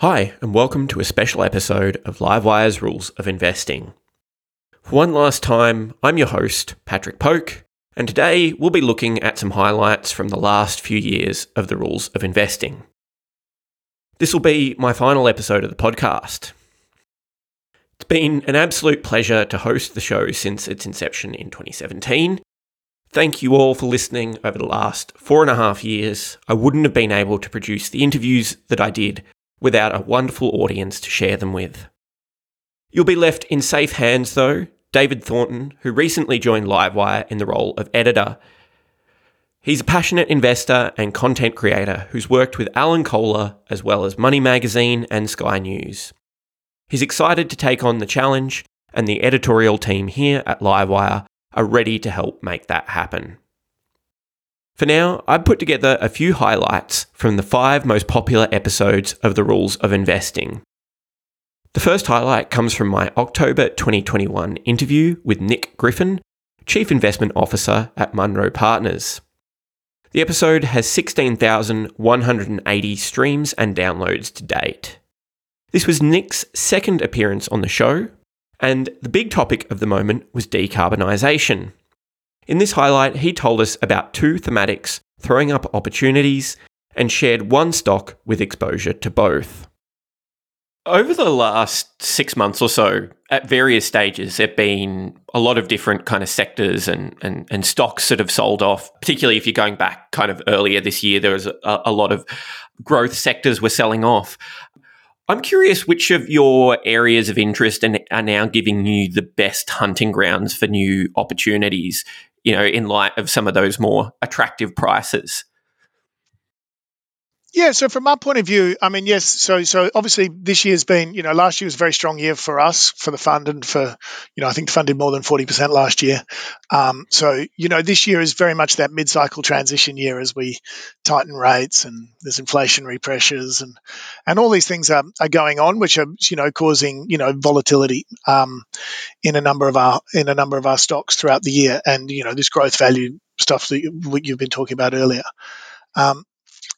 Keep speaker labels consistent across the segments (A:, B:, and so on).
A: Hi, and welcome to a special episode of Livewire's Rules of Investing. For one last time, I'm your host, Patrick Poke, and today we'll be looking at some highlights from the last few years of the Rules of Investing. This will be my final episode of the podcast. It's been an absolute pleasure to host the show since its inception in 2017. Thank you all for listening over the last four and a half years. I wouldn't have been able to produce the interviews that I did without a wonderful audience to share them with. You'll be left in safe hands, though. David Thornton, who recently joined Livewire in the role of editor. He's a passionate investor and content creator who's worked with Alan Kohler as well as Money Magazine and Sky News. He's excited to take on the challenge, and the editorial team here at Livewire are ready to help make that happen. For now, I've put together a few highlights from the five most popular episodes of the Rules of Investing. The first highlight comes from my October 2021 interview with Nick Griffin, Chief Investment Officer at Munro Partners. The episode has 16,180 streams and downloads to date. This was Nick's second appearance on the show, and the big topic of the moment was decarbonisation. In this highlight, he told us about two thematics throwing up opportunities and shared one stock with exposure to both. Over the last six months or so, at various stages, there have been a lot of different kind of sectors and, and, and stocks that have sold off, particularly if you're going back kind of earlier this year, there was a, a lot of growth sectors were selling off. I'm curious which of your areas of interest and are now giving you the best hunting grounds for new opportunities you know, in light of some of those more attractive prices?
B: Yeah, so from our point of view, I mean, yes, so so obviously this year's been, you know, last year was a very strong year for us for the fund and for, you know, I think the fund did more than forty percent last year. Um, so you know, this year is very much that mid-cycle transition year as we tighten rates and there's inflationary pressures and and all these things are, are going on, which are you know causing you know volatility um, in a number of our in a number of our stocks throughout the year, and you know this growth value stuff that you, you've been talking about earlier. Um,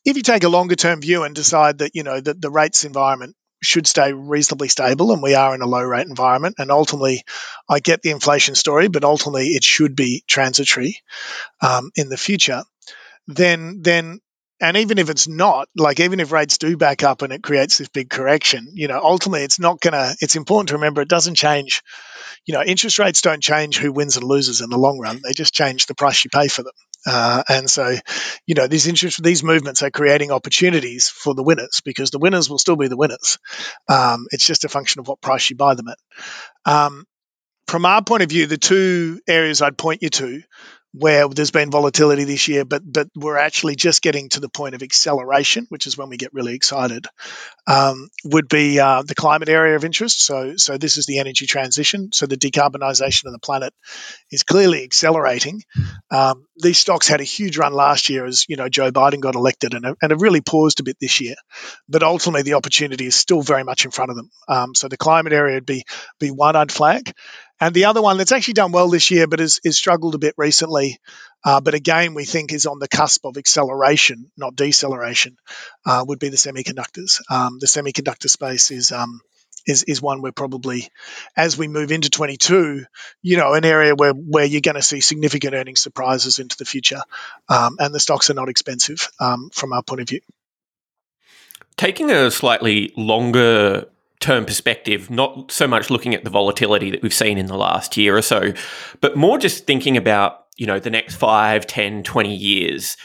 B: if you take a longer term view and decide that you know that the rates environment should stay reasonably stable and we are in a low rate environment and ultimately i get the inflation story but ultimately it should be transitory um, in the future then then and even if it's not like even if rates do back up and it creates this big correction you know ultimately it's not gonna it's important to remember it doesn't change you know interest rates don't change who wins and loses in the long run. They just change the price you pay for them uh, and so, you know, these interest, these movements are creating opportunities for the winners because the winners will still be the winners. Um, it's just a function of what price you buy them at. Um, from our point of view, the two areas I'd point you to where there's been volatility this year, but but we're actually just getting to the point of acceleration, which is when we get really excited. Um, would be uh, the climate area of interest. So so this is the energy transition. So the decarbonisation of the planet is clearly accelerating. Um, these stocks had a huge run last year as you know Joe Biden got elected, and and have really paused a bit this year. But ultimately, the opportunity is still very much in front of them. Um, so the climate area would be be one I'd flag. And the other one that's actually done well this year, but has, has struggled a bit recently, uh, but again, we think is on the cusp of acceleration, not deceleration, uh, would be the semiconductors. Um, the semiconductor space is. Um, is, is one where probably as we move into 22, you know, an area where, where you're going to see significant earnings surprises into the future. Um, and the stocks are not expensive um, from our point of view.
A: Taking a slightly longer term perspective, not so much looking at the volatility that we've seen in the last year or so, but more just thinking about, you know, the next 5, 10, 20 years.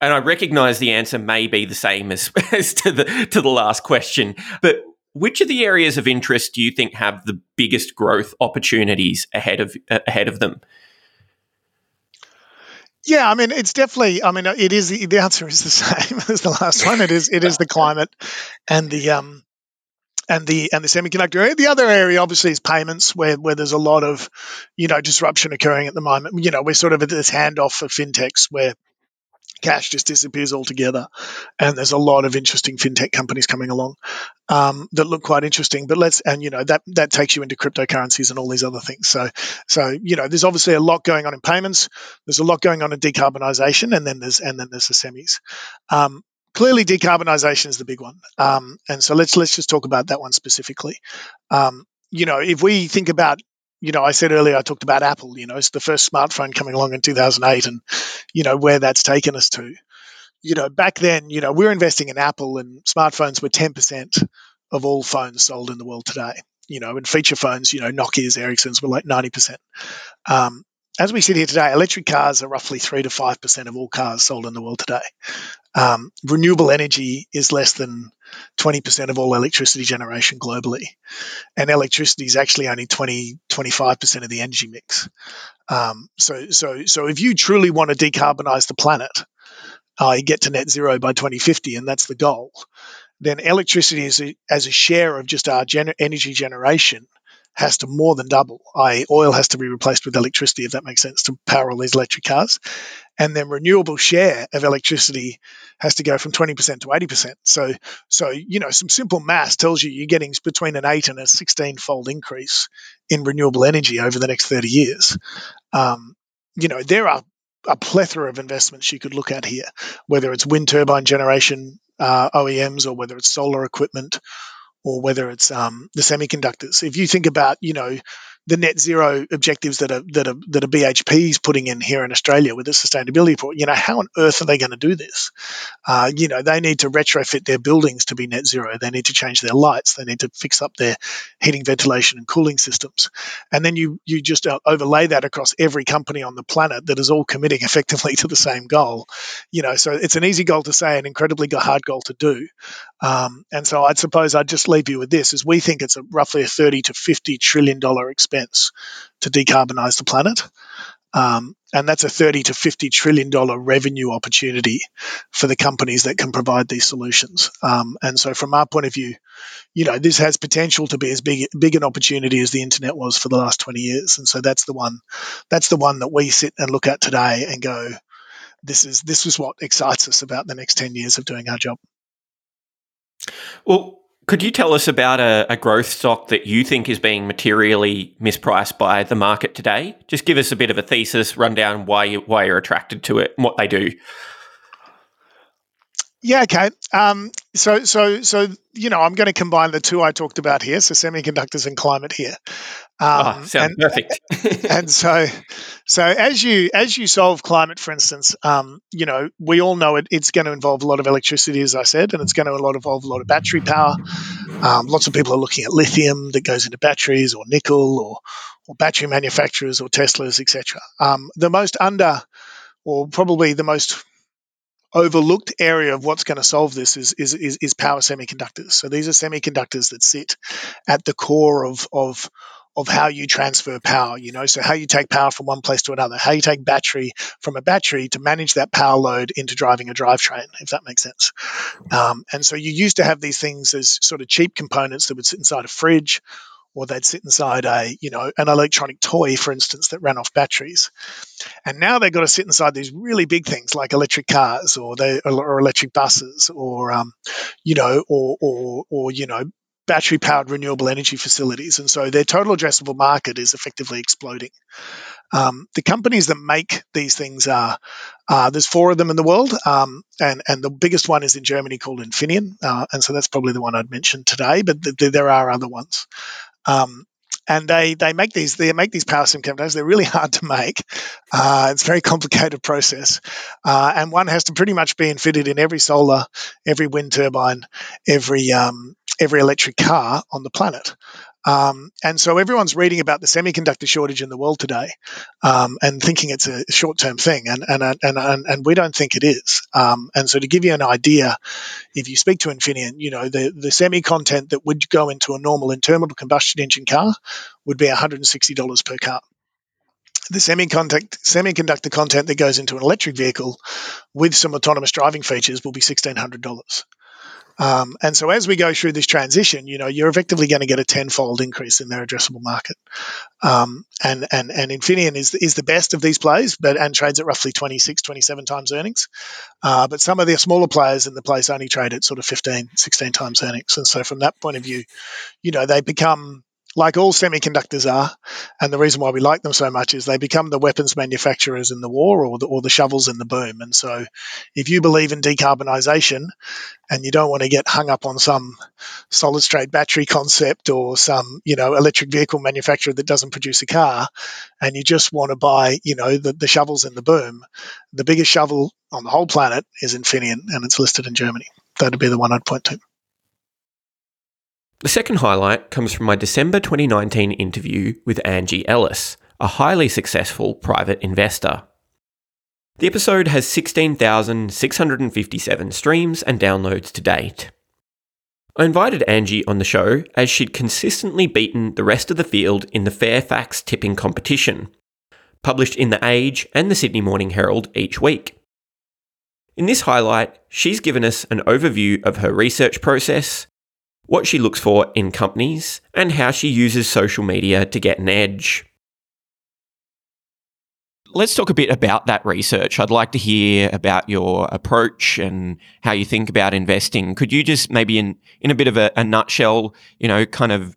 A: And I recognize the answer may be the same as, as to the to the last question, but which of the areas of interest do you think have the biggest growth opportunities ahead of uh, ahead of them?
B: Yeah, I mean, it's definitely. I mean, it is. The answer is the same as the last one. It is. It is the climate and the um and the and the semiconductor area. The other area obviously is payments, where where there's a lot of you know disruption occurring at the moment. You know, we're sort of at this handoff for fintechs where cash just disappears altogether, and there's a lot of interesting fintech companies coming along um, that look quite interesting. But let's and you know that that takes you into cryptocurrencies and all these other things. So so you know there's obviously a lot going on in payments. There's a lot going on in decarbonisation, and then there's and then there's the semis. Um, clearly decarbonisation is the big one, um, and so let's let's just talk about that one specifically. Um, you know, if we think about you know, I said earlier, I talked about Apple, you know, it's the first smartphone coming along in 2008 and, you know, where that's taken us to. You know, back then, you know, we we're investing in Apple and smartphones were 10% of all phones sold in the world today. You know, and feature phones, you know, Nokia's, Ericsson's were like 90%. Um, as we sit here today, electric cars are roughly 3 to 5% of all cars sold in the world today. Um, renewable energy is less than 20% of all electricity generation globally. And electricity is actually only 20, 25% of the energy mix. Um, so, so, so if you truly want to decarbonize the planet, uh, get to net zero by 2050, and that's the goal, then electricity is a, as a share of just our gener- energy generation has to more than double. I oil has to be replaced with electricity, if that makes sense, to power all these electric cars. And then renewable share of electricity has to go from 20% to 80%. So, so you know, some simple math tells you you're getting between an eight and a 16 fold increase in renewable energy over the next 30 years. Um, you know, there are a plethora of investments you could look at here, whether it's wind turbine generation uh, OEMs or whether it's solar equipment or whether it's um, the semiconductors. If you think about, you know, the net zero objectives that are that are that a BHP is putting in here in Australia with the sustainability report. You know, how on earth are they going to do this? Uh, you know, they need to retrofit their buildings to be net zero. They need to change their lights. They need to fix up their heating, ventilation, and cooling systems. And then you you just uh, overlay that across every company on the planet that is all committing effectively to the same goal. You know, so it's an easy goal to say, an incredibly hard goal to do. Um, and so I'd suppose I'd just leave you with this: is we think it's a roughly a thirty to fifty trillion dollar expense expense to decarbonize the planet. Um, and that's a 30 to 50 trillion dollar revenue opportunity for the companies that can provide these solutions. Um, and so, from our point of view, you know, this has potential to be as big big an opportunity as the internet was for the last 20 years. And so, that's the one, that's the one that we sit and look at today and go, this is this is what excites us about the next 10 years of doing our job.
A: Well, could you tell us about a, a, growth stock that you think is being materially mispriced by the market today? Just give us a bit of a thesis, rundown why you why you're attracted to it and what they do.
B: Yeah, okay. Um, so, so, so, you know, I'm going to combine the two I talked about here, so semiconductors and climate here.
A: Um, oh, sounds and, perfect.
B: and so, so as you as you solve climate, for instance, um, you know, we all know it, it's going to involve a lot of electricity, as I said, and it's going to involve a lot of battery power. Um, lots of people are looking at lithium that goes into batteries, or nickel, or or battery manufacturers, or Teslas, etc. Um, the most under, or probably the most overlooked area of what's going to solve this is, is, is, is, power semiconductors. So these are semiconductors that sit at the core of, of, of how you transfer power, you know, so how you take power from one place to another, how you take battery from a battery to manage that power load into driving a drivetrain, if that makes sense. Um, and so you used to have these things as sort of cheap components that would sit inside a fridge or they'd sit inside a, you know, an electronic toy, for instance, that ran off batteries. And now they've got to sit inside these really big things like electric cars or they or electric buses or, um, you know, or, or, or, you know, battery powered renewable energy facilities. And so their total addressable market is effectively exploding. Um, the companies that make these things are uh, there's four of them in the world, um, and and the biggest one is in Germany called Infineon, uh, and so that's probably the one I'd mention today. But th- th- there are other ones. Um, and they they make these they make these power semiconductors. They're really hard to make. Uh, it's a very complicated process, uh, and one has to pretty much be fitted in every solar, every wind turbine, every um, every electric car on the planet. Um, and so everyone's reading about the semiconductor shortage in the world today um, and thinking it's a short term thing. And, and, and, and, and, we don't think it is. Um, and so to give you an idea, if you speak to Infineon, you know, the, the semi content that would go into a normal internal combustion engine car would be $160 per car the semiconductor, semiconductor content that goes into an electric vehicle with some autonomous driving features will be $1,600. Um, and so as we go through this transition, you know, you're effectively going to get a tenfold increase in their addressable market. Um, and, and, and Infineon is, is the best of these plays, but, and trades at roughly 26, 27 times earnings. Uh, but some of the smaller players in the place only trade at sort of 15, 16 times earnings. And so from that point of view, you know, they become, like all semiconductors are, and the reason why we like them so much is they become the weapons manufacturers in the war or the, or the shovels in the boom. And so, if you believe in decarbonisation and you don't want to get hung up on some solid state battery concept or some you know electric vehicle manufacturer that doesn't produce a car, and you just want to buy you know the, the shovels in the boom, the biggest shovel on the whole planet is Infineon, and it's listed in Germany. That'd be the one I'd point to.
A: The second highlight comes from my December 2019 interview with Angie Ellis, a highly successful private investor. The episode has 16,657 streams and downloads to date. I invited Angie on the show as she'd consistently beaten the rest of the field in the Fairfax tipping competition, published in The Age and the Sydney Morning Herald each week. In this highlight, she's given us an overview of her research process, what she looks for in companies, and how she uses social media to get an edge. Let's talk a bit about that research. I'd like to hear about your approach and how you think about investing. Could you just maybe in, in a bit of a, a nutshell, you know, kind of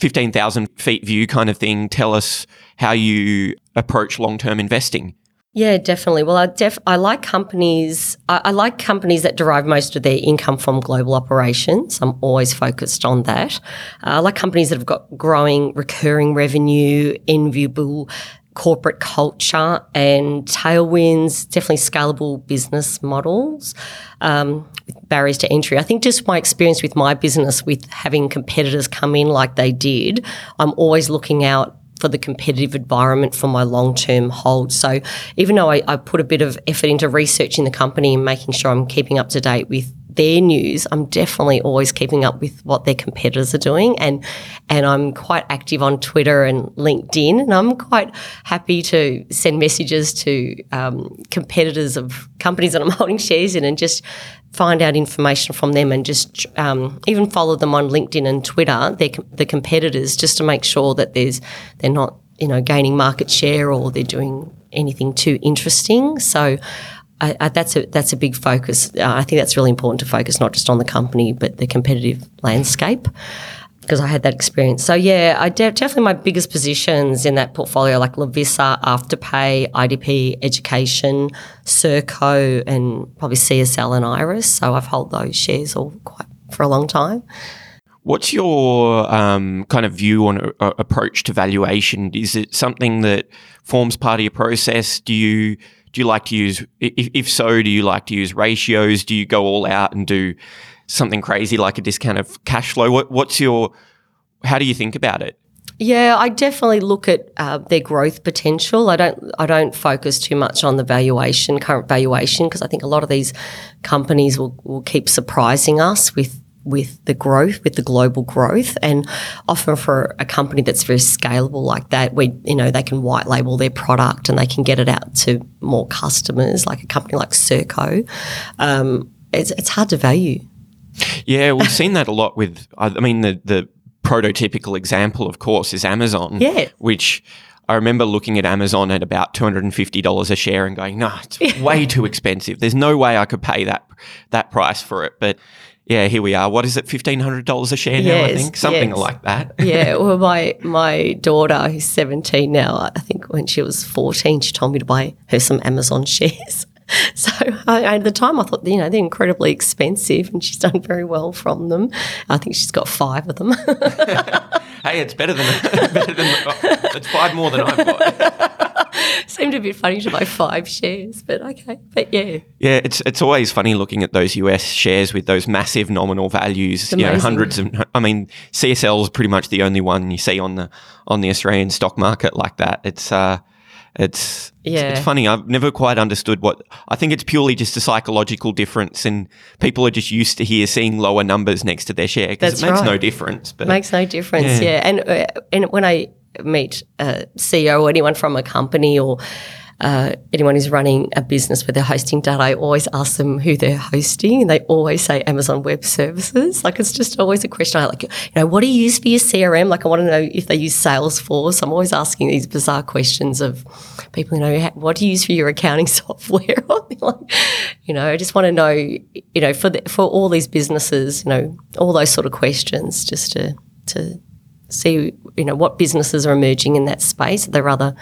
A: 15,000 feet view kind of thing, tell us how you approach long term investing?
C: Yeah, definitely. Well, I def I like companies. I, I, like companies that derive most of their income from global operations. I'm always focused on that. Uh, I like companies that have got growing recurring revenue, enviable corporate culture, and tailwinds. Definitely scalable business models. Um, barriers to entry. I think just my experience with my business, with having competitors come in like they did, I'm always looking out for the competitive environment for my long term hold. So even though I, I, put a bit of effort into researching the company and making sure I'm keeping up to date with their news, I'm definitely always keeping up with what their competitors are doing, and and I'm quite active on Twitter and LinkedIn, and I'm quite happy to send messages to um, competitors of companies that I'm holding shares in, and just find out information from them, and just um, even follow them on LinkedIn and Twitter, their the competitors, just to make sure that there's they're not you know gaining market share or they're doing anything too interesting. So I, I, that's a that's a big focus. Uh, I think that's really important to focus not just on the company but the competitive landscape because I had that experience. So yeah, I de- definitely my biggest positions in that portfolio like Lovisa, Afterpay, IDP, Education, Serko, and probably CSL and Iress. So I've held those shares all quite for a long time.
A: What's your um, kind of view on uh, approach to valuation? Is it something that forms part of your process? Do you do you like to use, if, if so, do you like to use ratios? Do you go all out and do something crazy like a discount of cash flow? What, what's your, how do you think about it?
C: Yeah, I definitely look at uh, their growth potential. I don't I don't focus too much on the valuation, current valuation, because I think a lot of these companies will, will keep surprising us with with the growth, with the global growth, and often for a company that's very scalable like that, we you know they can white label their product and they can get it out to more customers, like a company like Serko. Um, it's it's hard to value.
A: Yeah, we've seen that a lot with. I mean, the the prototypical example, of course, is Amazon.
C: Yeah,
A: which. I remember looking at Amazon at about two hundred and fifty dollars a share and going, "No, nah, it's way too expensive. There's no way I could pay that that price for it." But yeah, here we are. What is it, fifteen hundred dollars a share now? I think something yes. like that.
C: yeah. Well, my my daughter, who's seventeen now, I think when she was fourteen, she told me to buy her some Amazon shares. So I, at the time, I thought you know they're incredibly expensive, and she's done very well from them. I think she's got five of them.
A: hey, it's better than better than it's five more than I've got.
C: Seemed a bit funny to buy five shares, but okay. But yeah.
A: Yeah, it's it's always funny looking at those US shares with those massive nominal values. You know, hundreds of I mean, CSL is pretty much the only one you see on the on the Australian stock market like that. It's uh it's yeah. It's, it's, funny. I've never quite understood what. I think it's purely just a psychological difference, and people are just used to here seeing lower numbers next to their share because it makes right. no difference.
C: But makes no difference. Yeah, yeah. and uh, and when I meet a CEO or anyone from a company or uh, anyone who's running a business where they're hosting data, I always ask them who they're hosting, and they always say Amazon Web Services. Like it's just always a question. I like, you know, what do you use for your CRM? Like I want to know if they use Salesforce. I'm always asking these bizarre questions of people. You know, what do you use for your accounting software? like, you know, I just want to know, you know, for the, for all these businesses, you know, all those sort of questions, just to to see you know what businesses are emerging in that space. Are there other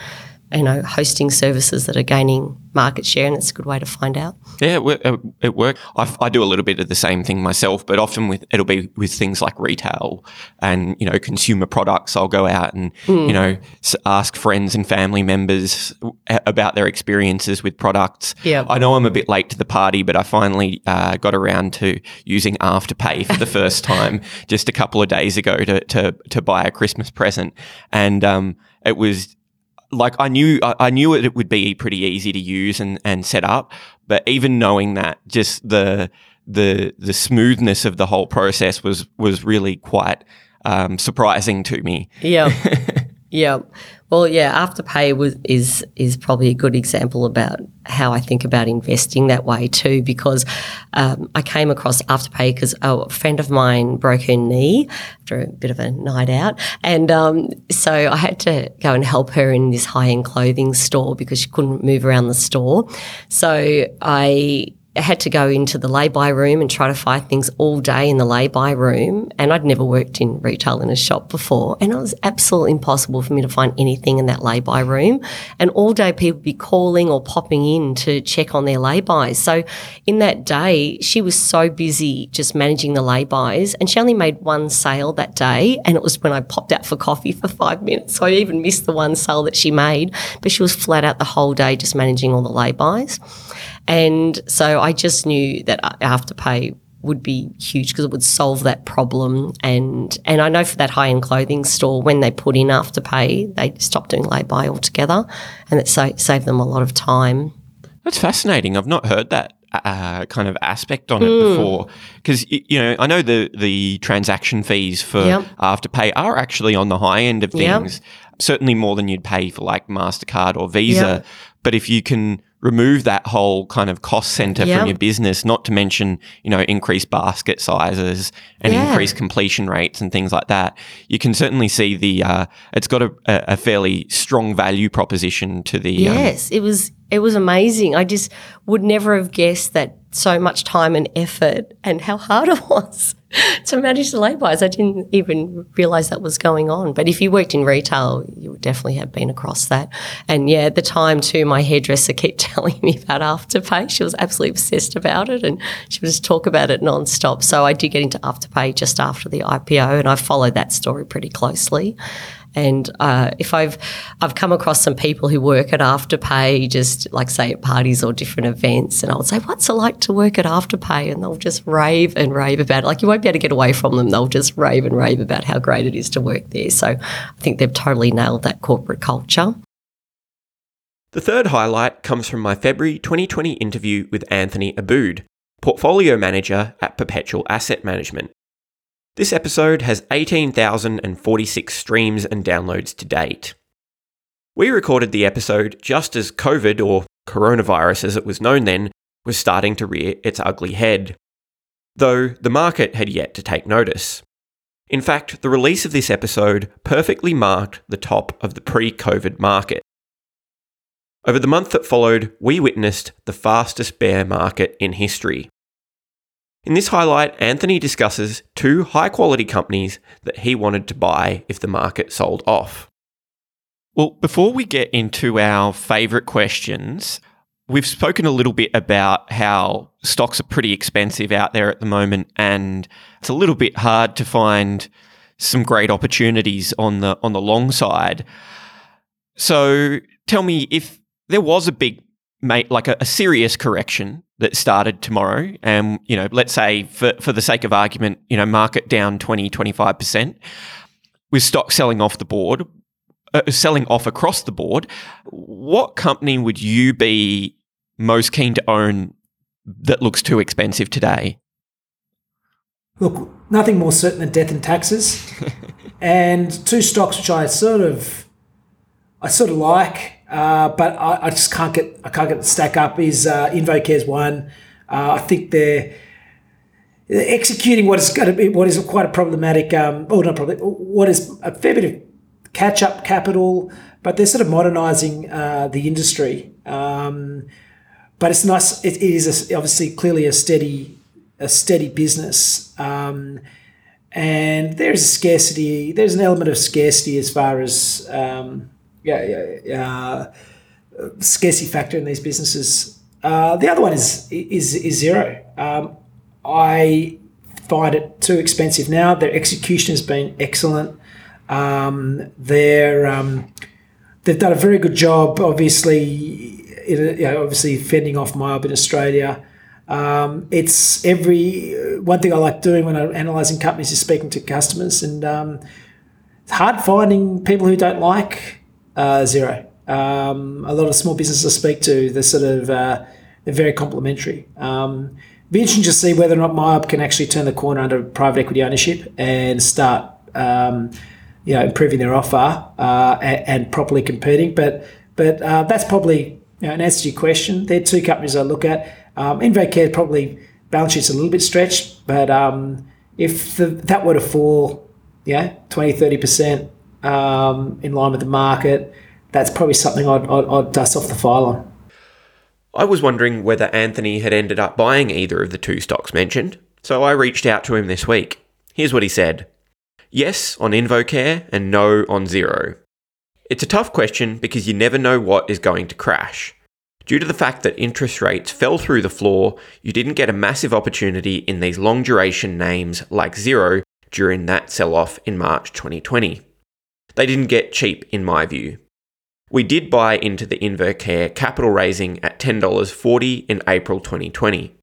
C: you know hosting services that are gaining market share, and it's a good way to find out.
D: Yeah, it, it works. I, I, do a little bit of the same thing myself, but often with it'll be with things like retail and you know consumer products. I'll go out and mm. you know ask friends and family members about their experiences with products.
C: Yeah,
D: I know I'm a bit late to the party, but I finally uh, got around to using Afterpay for the first time just a couple of days ago to to, to buy a Christmas present, and um, it was like I knew I knew it would be pretty easy to use and, and set up, but even knowing that, just the the the smoothness of the whole process was was really quite um, surprising to me.
C: Yeah, yeah. Well, yeah, Afterpay was, is is probably a good example about how I think about investing that way too. Because um, I came across Afterpay because a friend of mine broke her knee after a bit of a night out, and um, so I had to go and help her in this high end clothing store because she couldn't move around the store. So I I had to go into the lay-by room and try to find things all day in the lay-by room. And I'd never worked in retail in a shop before. And it was absolutely impossible for me to find anything in that lay-by room. And all day people would be calling or popping in to check on their lay-bys. So in that day, she was so busy just managing the lay-bys and she only made one sale that day. And it was when I popped out for coffee for five minutes. So I even missed the one sale that she made, but she was flat out the whole day just managing all the lay-bys. And so I just knew that Afterpay would be huge because it would solve that problem. And and I know for that high end clothing store, when they put in Afterpay, they stopped doing lay-by altogether, and it sa- saved them a lot of time.
D: That's fascinating. I've not heard that uh, kind of aspect on it mm. before because you know I know the the transaction fees for yep. Afterpay are actually on the high end of things, yep. certainly more than you'd pay for like Mastercard or Visa. Yep. But if you can remove that whole kind of cost center yep. from your business, not to mention, you know, increase basket sizes and yeah. increase completion rates and things like that, you can certainly see the, uh, it's got a, a, fairly strong value proposition to the.
C: Um, yes, um, it was, it was amazing. I just would never have guessed that so much time and effort and how hard it was to manage the lay-bys. I didn't even realize that was going on. But if you worked in retail, you would definitely have been across that. And yeah, at the time too, my hairdresser kept telling me about Afterpay. She was absolutely obsessed about it and she would just talk about it nonstop. So I did get into Afterpay just after the IPO and I followed that story pretty closely. And uh, if I've I've come across some people who work at Afterpay, just like say at parties or different events, and I'll say, "What's it like to work at Afterpay?" And they'll just rave and rave about it. Like you won't be able to get away from them. They'll just rave and rave about how great it is to work there. So I think they've totally nailed that corporate culture.
D: The third highlight comes from my February 2020 interview with Anthony Aboud, portfolio manager at Perpetual Asset Management. This episode has 18,046 streams and downloads to date. We recorded the episode just as COVID, or coronavirus as it was known then, was starting to rear its ugly head. Though the market had yet to take notice. In fact, the release of this episode perfectly marked the top of the pre COVID market. Over the month that followed, we witnessed the fastest bear market in history. In this highlight, Anthony discusses two high quality companies that he wanted to buy if the market sold off. Well, before we get into our favourite questions, we've spoken a little bit about how stocks are pretty expensive out there at the moment, and it's a little bit hard to find some great opportunities on the on the long side. So, tell me if there was a big like a, a, serious correction that started tomorrow. And you know let's say for, for the sake of argument you know market down 20 25% with stock selling off the board uh, selling off across the board what company would you be most keen to own that looks too expensive today?
E: Look nothing more certain than death and taxes. And two stocks which i sort of i sort of like uh, but I, I, just can't get I can't get the stack up. Is uh, InvoCare's one? Uh, I think they're, executing what is going to be what is quite a problematic, um, or not problem, what is a fair bit of catch up capital, but they're sort of modernising uh, the industry. Um, but it's nice. it, it is a, obviously clearly a steady a steady business. Um, and there's a scarcity. There's an element of scarcity as far as um, yeah, yeah, uh, scarcity factor in these businesses. Uh, the other one is is is Xero. Um, I find it too expensive now. Their execution has been excellent. Um, they're um, they've done a very good job. Obviously, you know, obviously fending off MYOB in Australia. Um, it's every one thing I like doing when I'm analysing companies is speaking to customers, and um, it's hard finding people who don't like uh, Xero. Um, a lot of small businesses I speak to, they're sort of uh, they're very complimentary. Um, be interesting to see whether or not MYOB can actually turn the corner under private equity ownership and start, um, you know, improving their offer uh, and, and, properly competing. But but uh, that's probably you know, an answer to your question. They're two companies I look at. Um, InvoCare probably balance sheet's a little bit stretched, but um, if the, that were to fall, yeah, 20, 30% um, in line with the market, that's probably something I'd, I'd, I'd dust off the file on.
A: I was wondering whether Anthony had ended up buying either of the two stocks mentioned, so I reached out to him this week. Here's what he said Yes on InvoCare and no on Xero. It's a tough question because you never know what is going to crash. Due to the fact that interest rates fell through the floor, you didn't get a massive opportunity in these long duration names like Xero during that sell off in March 2020. They didn't get cheap, in my view. We did buy into the InvoCare capital raising at $10.40 in April 2020.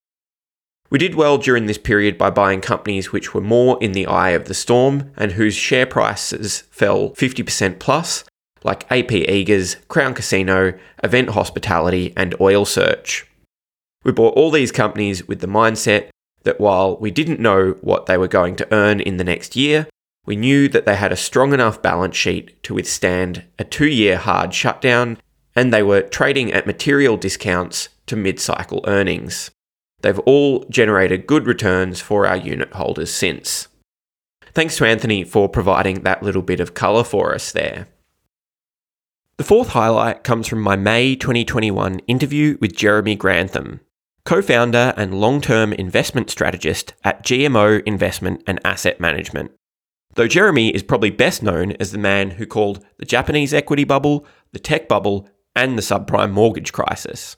A: We did well during this period by buying companies which were more in the eye of the storm and whose share prices fell 50% plus, like AP Eagers, Crown Casino, Event Hospitality, and Oil Search. We bought all these companies with the mindset that while we didn't know what they were going to earn in the next year, we knew that they had a strong enough balance sheet to withstand a two year hard shutdown, and they were trading at material discounts to mid cycle earnings. They've all generated good returns for our unit holders since. Thanks to Anthony for providing that little bit of colour for us there. The fourth highlight comes from my May 2021 interview with Jeremy Grantham, co founder and long term investment strategist at GMO Investment and Asset Management. Though Jeremy is probably best known as the man who called the Japanese equity bubble, the tech bubble, and the subprime mortgage crisis.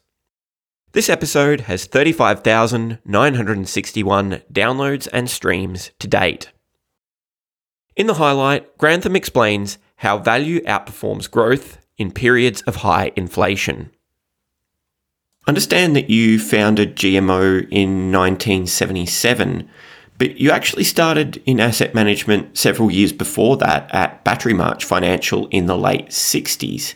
A: This episode has 35,961 downloads and streams to date. In the highlight, Grantham explains how value outperforms growth in periods of high inflation. Understand that you founded GMO in 1977 but you actually started in asset management several years before that at Batterymarch Financial in the late 60s.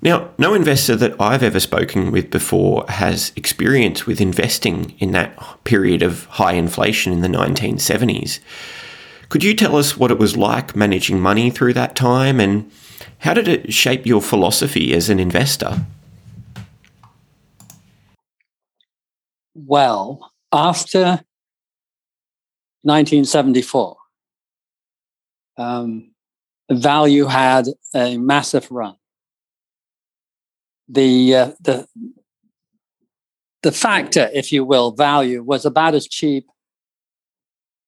A: Now, no investor that I've ever spoken with before has experience with investing in that period of high inflation in the 1970s. Could you tell us what it was like managing money through that time and how did it shape your philosophy as an investor?
F: Well, after 1974. Um, value had a massive run. The uh, the the factor, if you will, value was about as cheap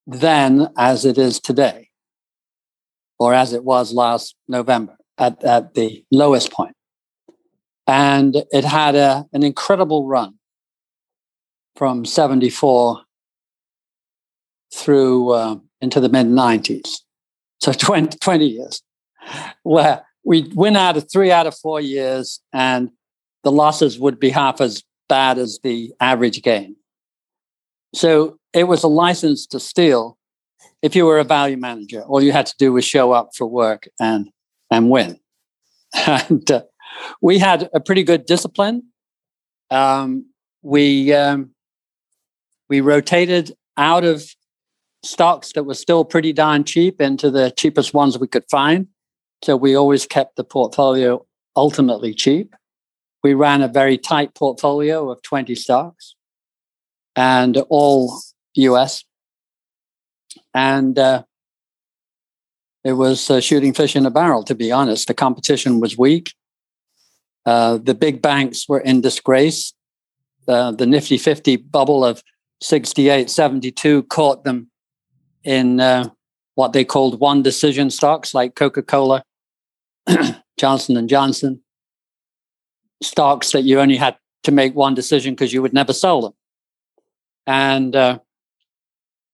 F: then as it is today, or as it was last November at, at the lowest point. And it had a, an incredible run from 74 through uh, into the mid 90s. So 20, 20 years, where we win out of three out of four years, and the losses would be half as bad as the average gain. So it was a license to steal. If you were a value manager, all you had to do was show up for work and and win. And uh, we had a pretty good discipline. Um, we um, we rotated out of stocks that were still pretty darn cheap into the cheapest ones we could find. So we always kept the portfolio ultimately cheap. We ran a very tight portfolio of 20 stocks and all US. And uh, it was uh, shooting fish in a barrel, to be honest. The competition was weak. Uh, the big banks were in disgrace. Uh, the Nifty 50 bubble of 68, 72 caught them in uh, what they called one decision stocks like Coca-Cola, Johnson and Johnson, stocks that you only had to make one decision because you would never sell them. And uh,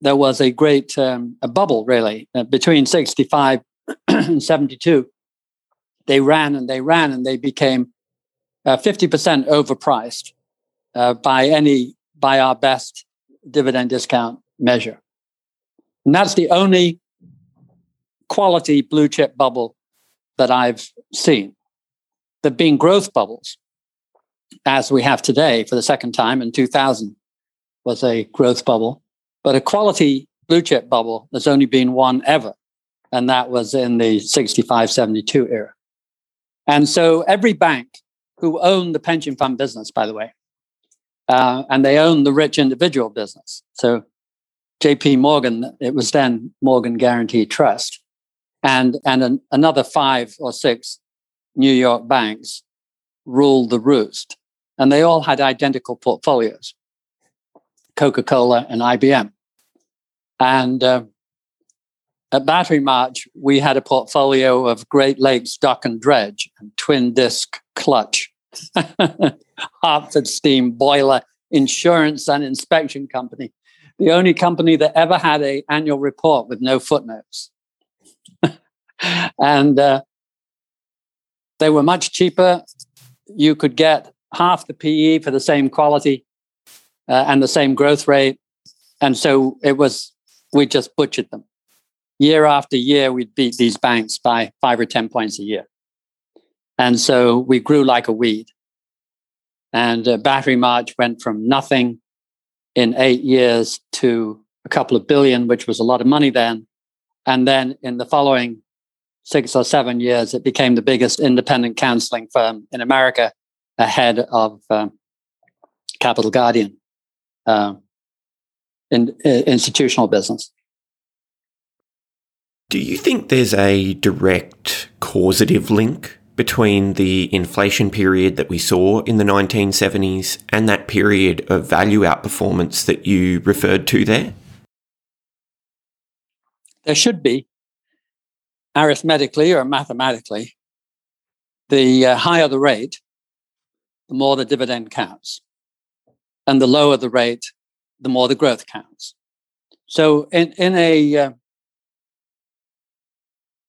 F: there was a great um, a bubble, really, uh, between 65 and 72. They ran and they ran and they became uh, 50% overpriced uh, by any by our best dividend discount measure. And that's the only quality blue chip bubble that I've seen. There've been growth bubbles, as we have today for the second time in 2000 was a growth bubble, but a quality blue chip bubble, there's only been one ever, and that was in the 65 72 era. And so every bank who owned the pension fund business, by the way, uh, and they owned the rich individual business. So JP Morgan, it was then Morgan Guaranty Trust, and, and an, another five or six New York banks ruled the roost. And they all had identical portfolios Coca Cola and IBM. And uh, at Batterymarch, we had a portfolio of Great Lakes Dock and Dredge and Twin Disc Clutch, Hartford Steam Boiler Insurance and Inspection Company, the only company that ever had a annual report with no footnotes. and uh, they were much cheaper. You could get half the PE for the same quality uh, and the same growth rate. And so it was, we just butchered them. Year after year, we'd beat these banks by five or 10 points a year. And so we grew like a weed. And uh, Batterymarch went from nothing in eight years to a couple of billion, which was a lot of money then. And then in the following six or seven years, it became the biggest independent counseling firm in America, ahead of um, Capital Guardian uh, in, in institutional business.
A: Do you think there's a direct causative link between the inflation period that we saw in the 1970s and that period of value outperformance that you referred to there?
F: There should be arithmetically or mathematically, the uh, higher the rate, the more the dividend counts. And the lower the rate, the more the growth counts. So in, in a uh,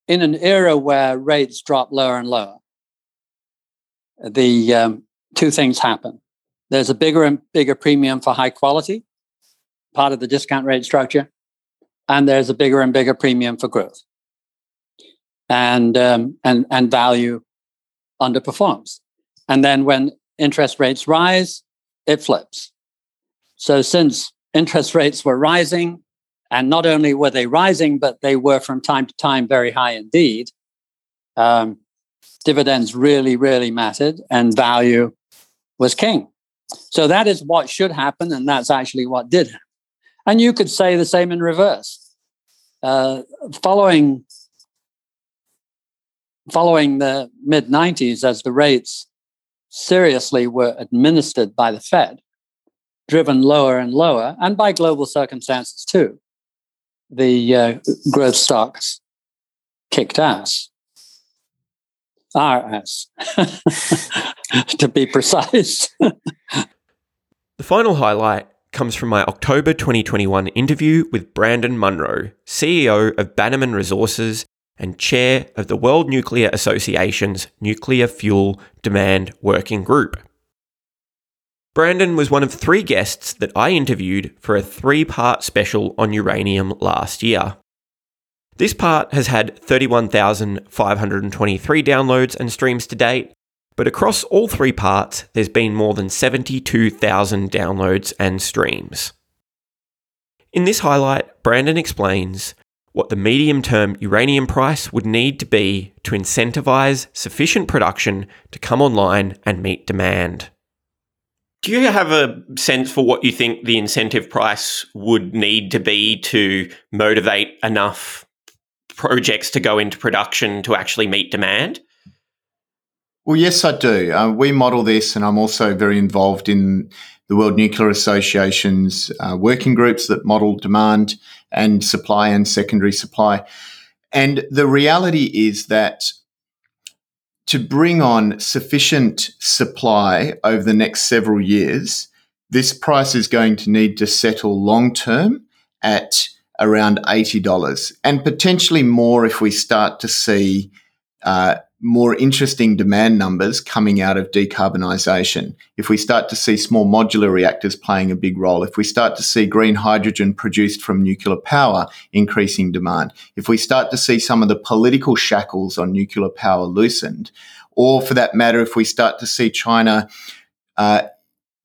F: in an era where rates drop lower and lower, the um, two things happen. There's a bigger and bigger premium for high quality, part of the discount rate structure, and there's a bigger and bigger premium for growth and um, and and value underperforms. And then when interest rates rise, it flips. So since interest rates were rising, and not only were they rising, but they were from time to time very high indeed. Um, dividends really, really mattered, and value was king. So that is what should happen, and that's actually what did happen. And you could say the same in reverse. Uh, following following the mid 90s, as the rates seriously were administered by the Fed, driven lower and lower, and by global circumstances too, the uh, growth stocks kicked ass. Our ass, to be precise.
A: the final highlight comes from my October 2021 interview with Brandon Munro, CEO of Bannerman Resources and chair of the World Nuclear Association's Nuclear Fuel Demand Working Group. Brandon was one of three guests that I interviewed for a three part special on uranium last year. This part has had 31,523 downloads and streams to date, but across all three parts, there's been more than 72,000 downloads and streams. In this highlight, Brandon explains what the medium term uranium price would need to be to incentivize sufficient production to come online and meet demand. Do you have a sense for what you think the incentive price would need to be to motivate enough projects to go into production to actually meet demand?
G: Well, yes, I do. Uh, we model this, and I'm also very involved in the World Nuclear Association's uh, working groups that model demand and supply and secondary supply. And the reality is that to bring on sufficient supply over the next several years, this price is going to need to settle long term at around $80 and potentially more if we start to see uh, more interesting demand numbers coming out of decarbonisation. If we start to see small modular reactors playing a big role, if we start to see green hydrogen produced from nuclear power increasing demand, if we start to see some of the political shackles on nuclear power loosened, or for that matter, if we start to see China uh,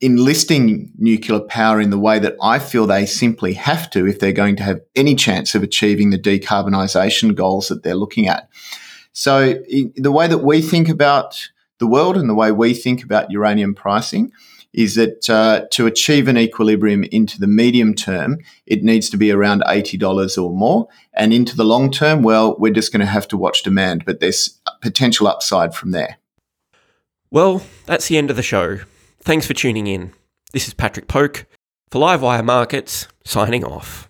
G: enlisting nuclear power in the way that I feel they simply have to if they're going to have any chance of achieving the decarbonisation goals that they're looking at. So the way that we think about the world and the way we think about uranium pricing is that uh, to achieve an equilibrium into the medium term, it needs to be around $80 or more. And into the long term, well, we're just going to have to watch demand, but there's potential upside from there.
A: Well, that's the end of the show. Thanks for tuning in. This is Patrick Poke for Livewire Markets, signing off.